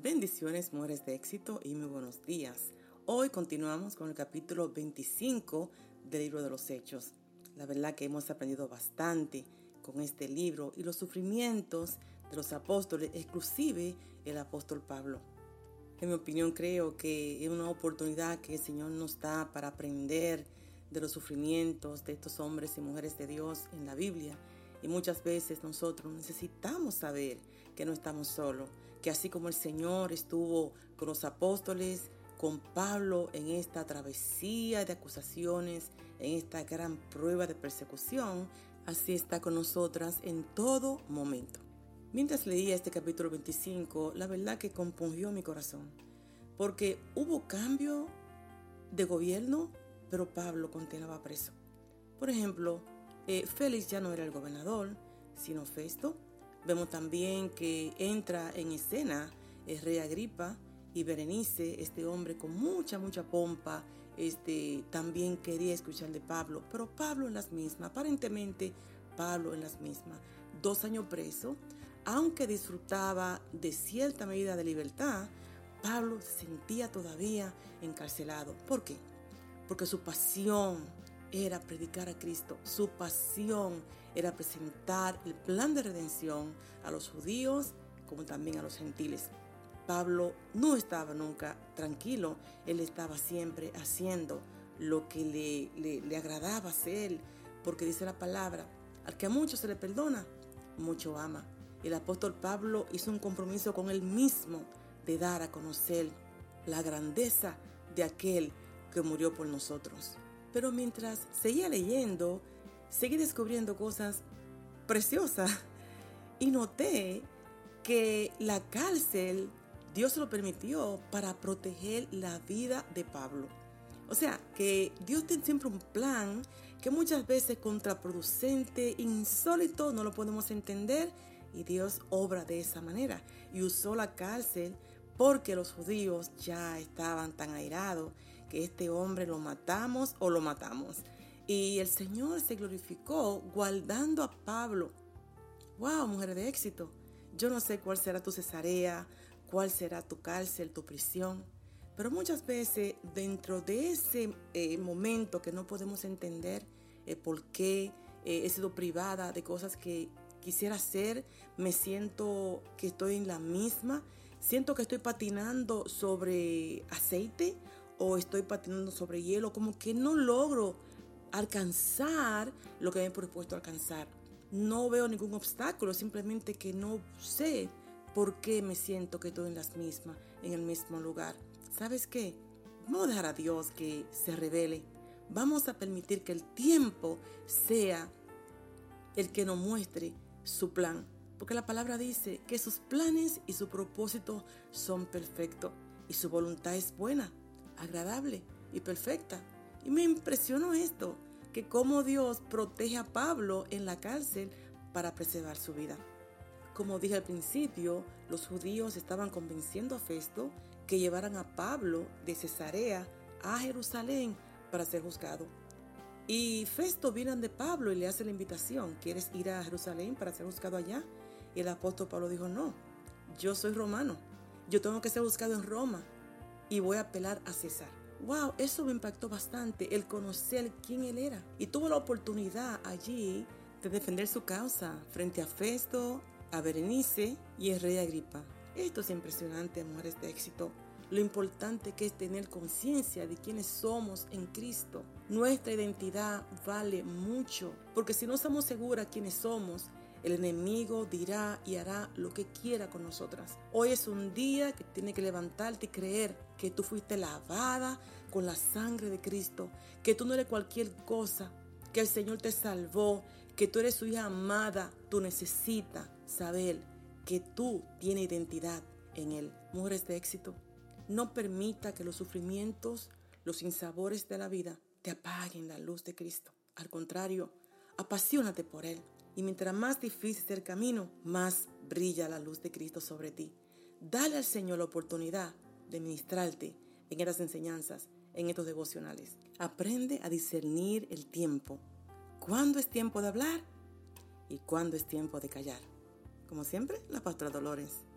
Bendiciones, mujeres de éxito y muy buenos días. Hoy continuamos con el capítulo 25 del libro de los Hechos. La verdad que hemos aprendido bastante con este libro y los sufrimientos de los apóstoles, exclusive el apóstol Pablo. En mi opinión creo que es una oportunidad que el Señor nos da para aprender de los sufrimientos de estos hombres y mujeres de Dios en la Biblia y muchas veces nosotros necesitamos saber que no estamos solos, que así como el Señor estuvo con los apóstoles, con Pablo en esta travesía de acusaciones, en esta gran prueba de persecución, así está con nosotras en todo momento. Mientras leía este capítulo 25, la verdad que compungió mi corazón, porque hubo cambio de gobierno, pero Pablo continuaba preso. Por ejemplo, eh, Félix ya no era el gobernador, sino Festo. Vemos también que entra en escena el rey Agripa y Berenice, este hombre con mucha, mucha pompa, este, también quería escuchar de Pablo, pero Pablo en las mismas, aparentemente Pablo en las mismas. Dos años preso, aunque disfrutaba de cierta medida de libertad, Pablo se sentía todavía encarcelado. ¿Por qué? Porque su pasión, era predicar a Cristo. Su pasión era presentar el plan de redención a los judíos como también a los gentiles. Pablo no estaba nunca tranquilo, él estaba siempre haciendo lo que le, le, agradaba hacer, porque dice la palabra, al que a mucho se le perdona, mucho ama. El apóstol Pablo hizo un compromiso con él mismo de dar a conocer la grandeza de aquel que murió por nosotros. Pero mientras seguía leyendo, seguí descubriendo cosas preciosas y noté que la cárcel Dios lo permitió para proteger la vida de Pablo. O sea, que Dios tiene siempre un plan que muchas veces contraproducente, insólito, no lo podemos entender y Dios obra de esa manera y usó la cárcel porque los judíos ya estaban tan airados que este hombre lo matamos o lo matamos. Y el Señor se glorificó guardando a Pablo. ¡Wow, mujer de éxito! Yo no sé cuál será tu cesarea, cuál será tu cárcel, tu prisión, pero muchas veces dentro de ese eh, momento que no podemos entender eh, por qué eh, he sido privada de cosas que quisiera hacer, me siento que estoy en la misma, siento que estoy patinando sobre aceite o estoy patinando sobre hielo, como que no logro alcanzar lo que me he propuesto alcanzar. No veo ningún obstáculo, simplemente que no sé por qué me siento que estoy en las mismas, en el mismo lugar. ¿Sabes qué? Vamos a dejar a Dios que se revele. Vamos a permitir que el tiempo sea el que nos muestre su plan. Porque la palabra dice que sus planes y su propósito son perfectos y su voluntad es buena agradable y perfecta. Y me impresionó esto, que cómo Dios protege a Pablo en la cárcel para preservar su vida. Como dije al principio, los judíos estaban convenciendo a Festo que llevaran a Pablo de Cesarea a Jerusalén para ser juzgado. Y Festo viene de Pablo y le hace la invitación, ¿quieres ir a Jerusalén para ser juzgado allá? Y el apóstol Pablo dijo, no, yo soy romano, yo tengo que ser juzgado en Roma y voy a apelar a César. Wow, eso me impactó bastante, el conocer quién él era. Y tuvo la oportunidad allí de defender su causa frente a Festo, a Berenice y el rey Agripa. Esto es impresionante, mujeres de éxito. Lo importante que es tener conciencia de quiénes somos en Cristo. Nuestra identidad vale mucho, porque si no estamos seguras quiénes somos, el enemigo dirá y hará lo que quiera con nosotras. Hoy es un día que tiene que levantarte y creer que tú fuiste lavada con la sangre de Cristo, que tú no eres cualquier cosa, que el Señor te salvó, que tú eres su hija amada. Tú necesitas saber que tú tienes identidad en Él. Mujeres de éxito, no permita que los sufrimientos, los insabores de la vida te apaguen la luz de Cristo. Al contrario, apasionate por Él. Y mientras más difícil sea el camino, más brilla la luz de Cristo sobre ti. Dale al Señor la oportunidad de ministrarte en estas enseñanzas, en estos devocionales. Aprende a discernir el tiempo. ¿Cuándo es tiempo de hablar? ¿Y cuándo es tiempo de callar? Como siempre, la pastora Dolores.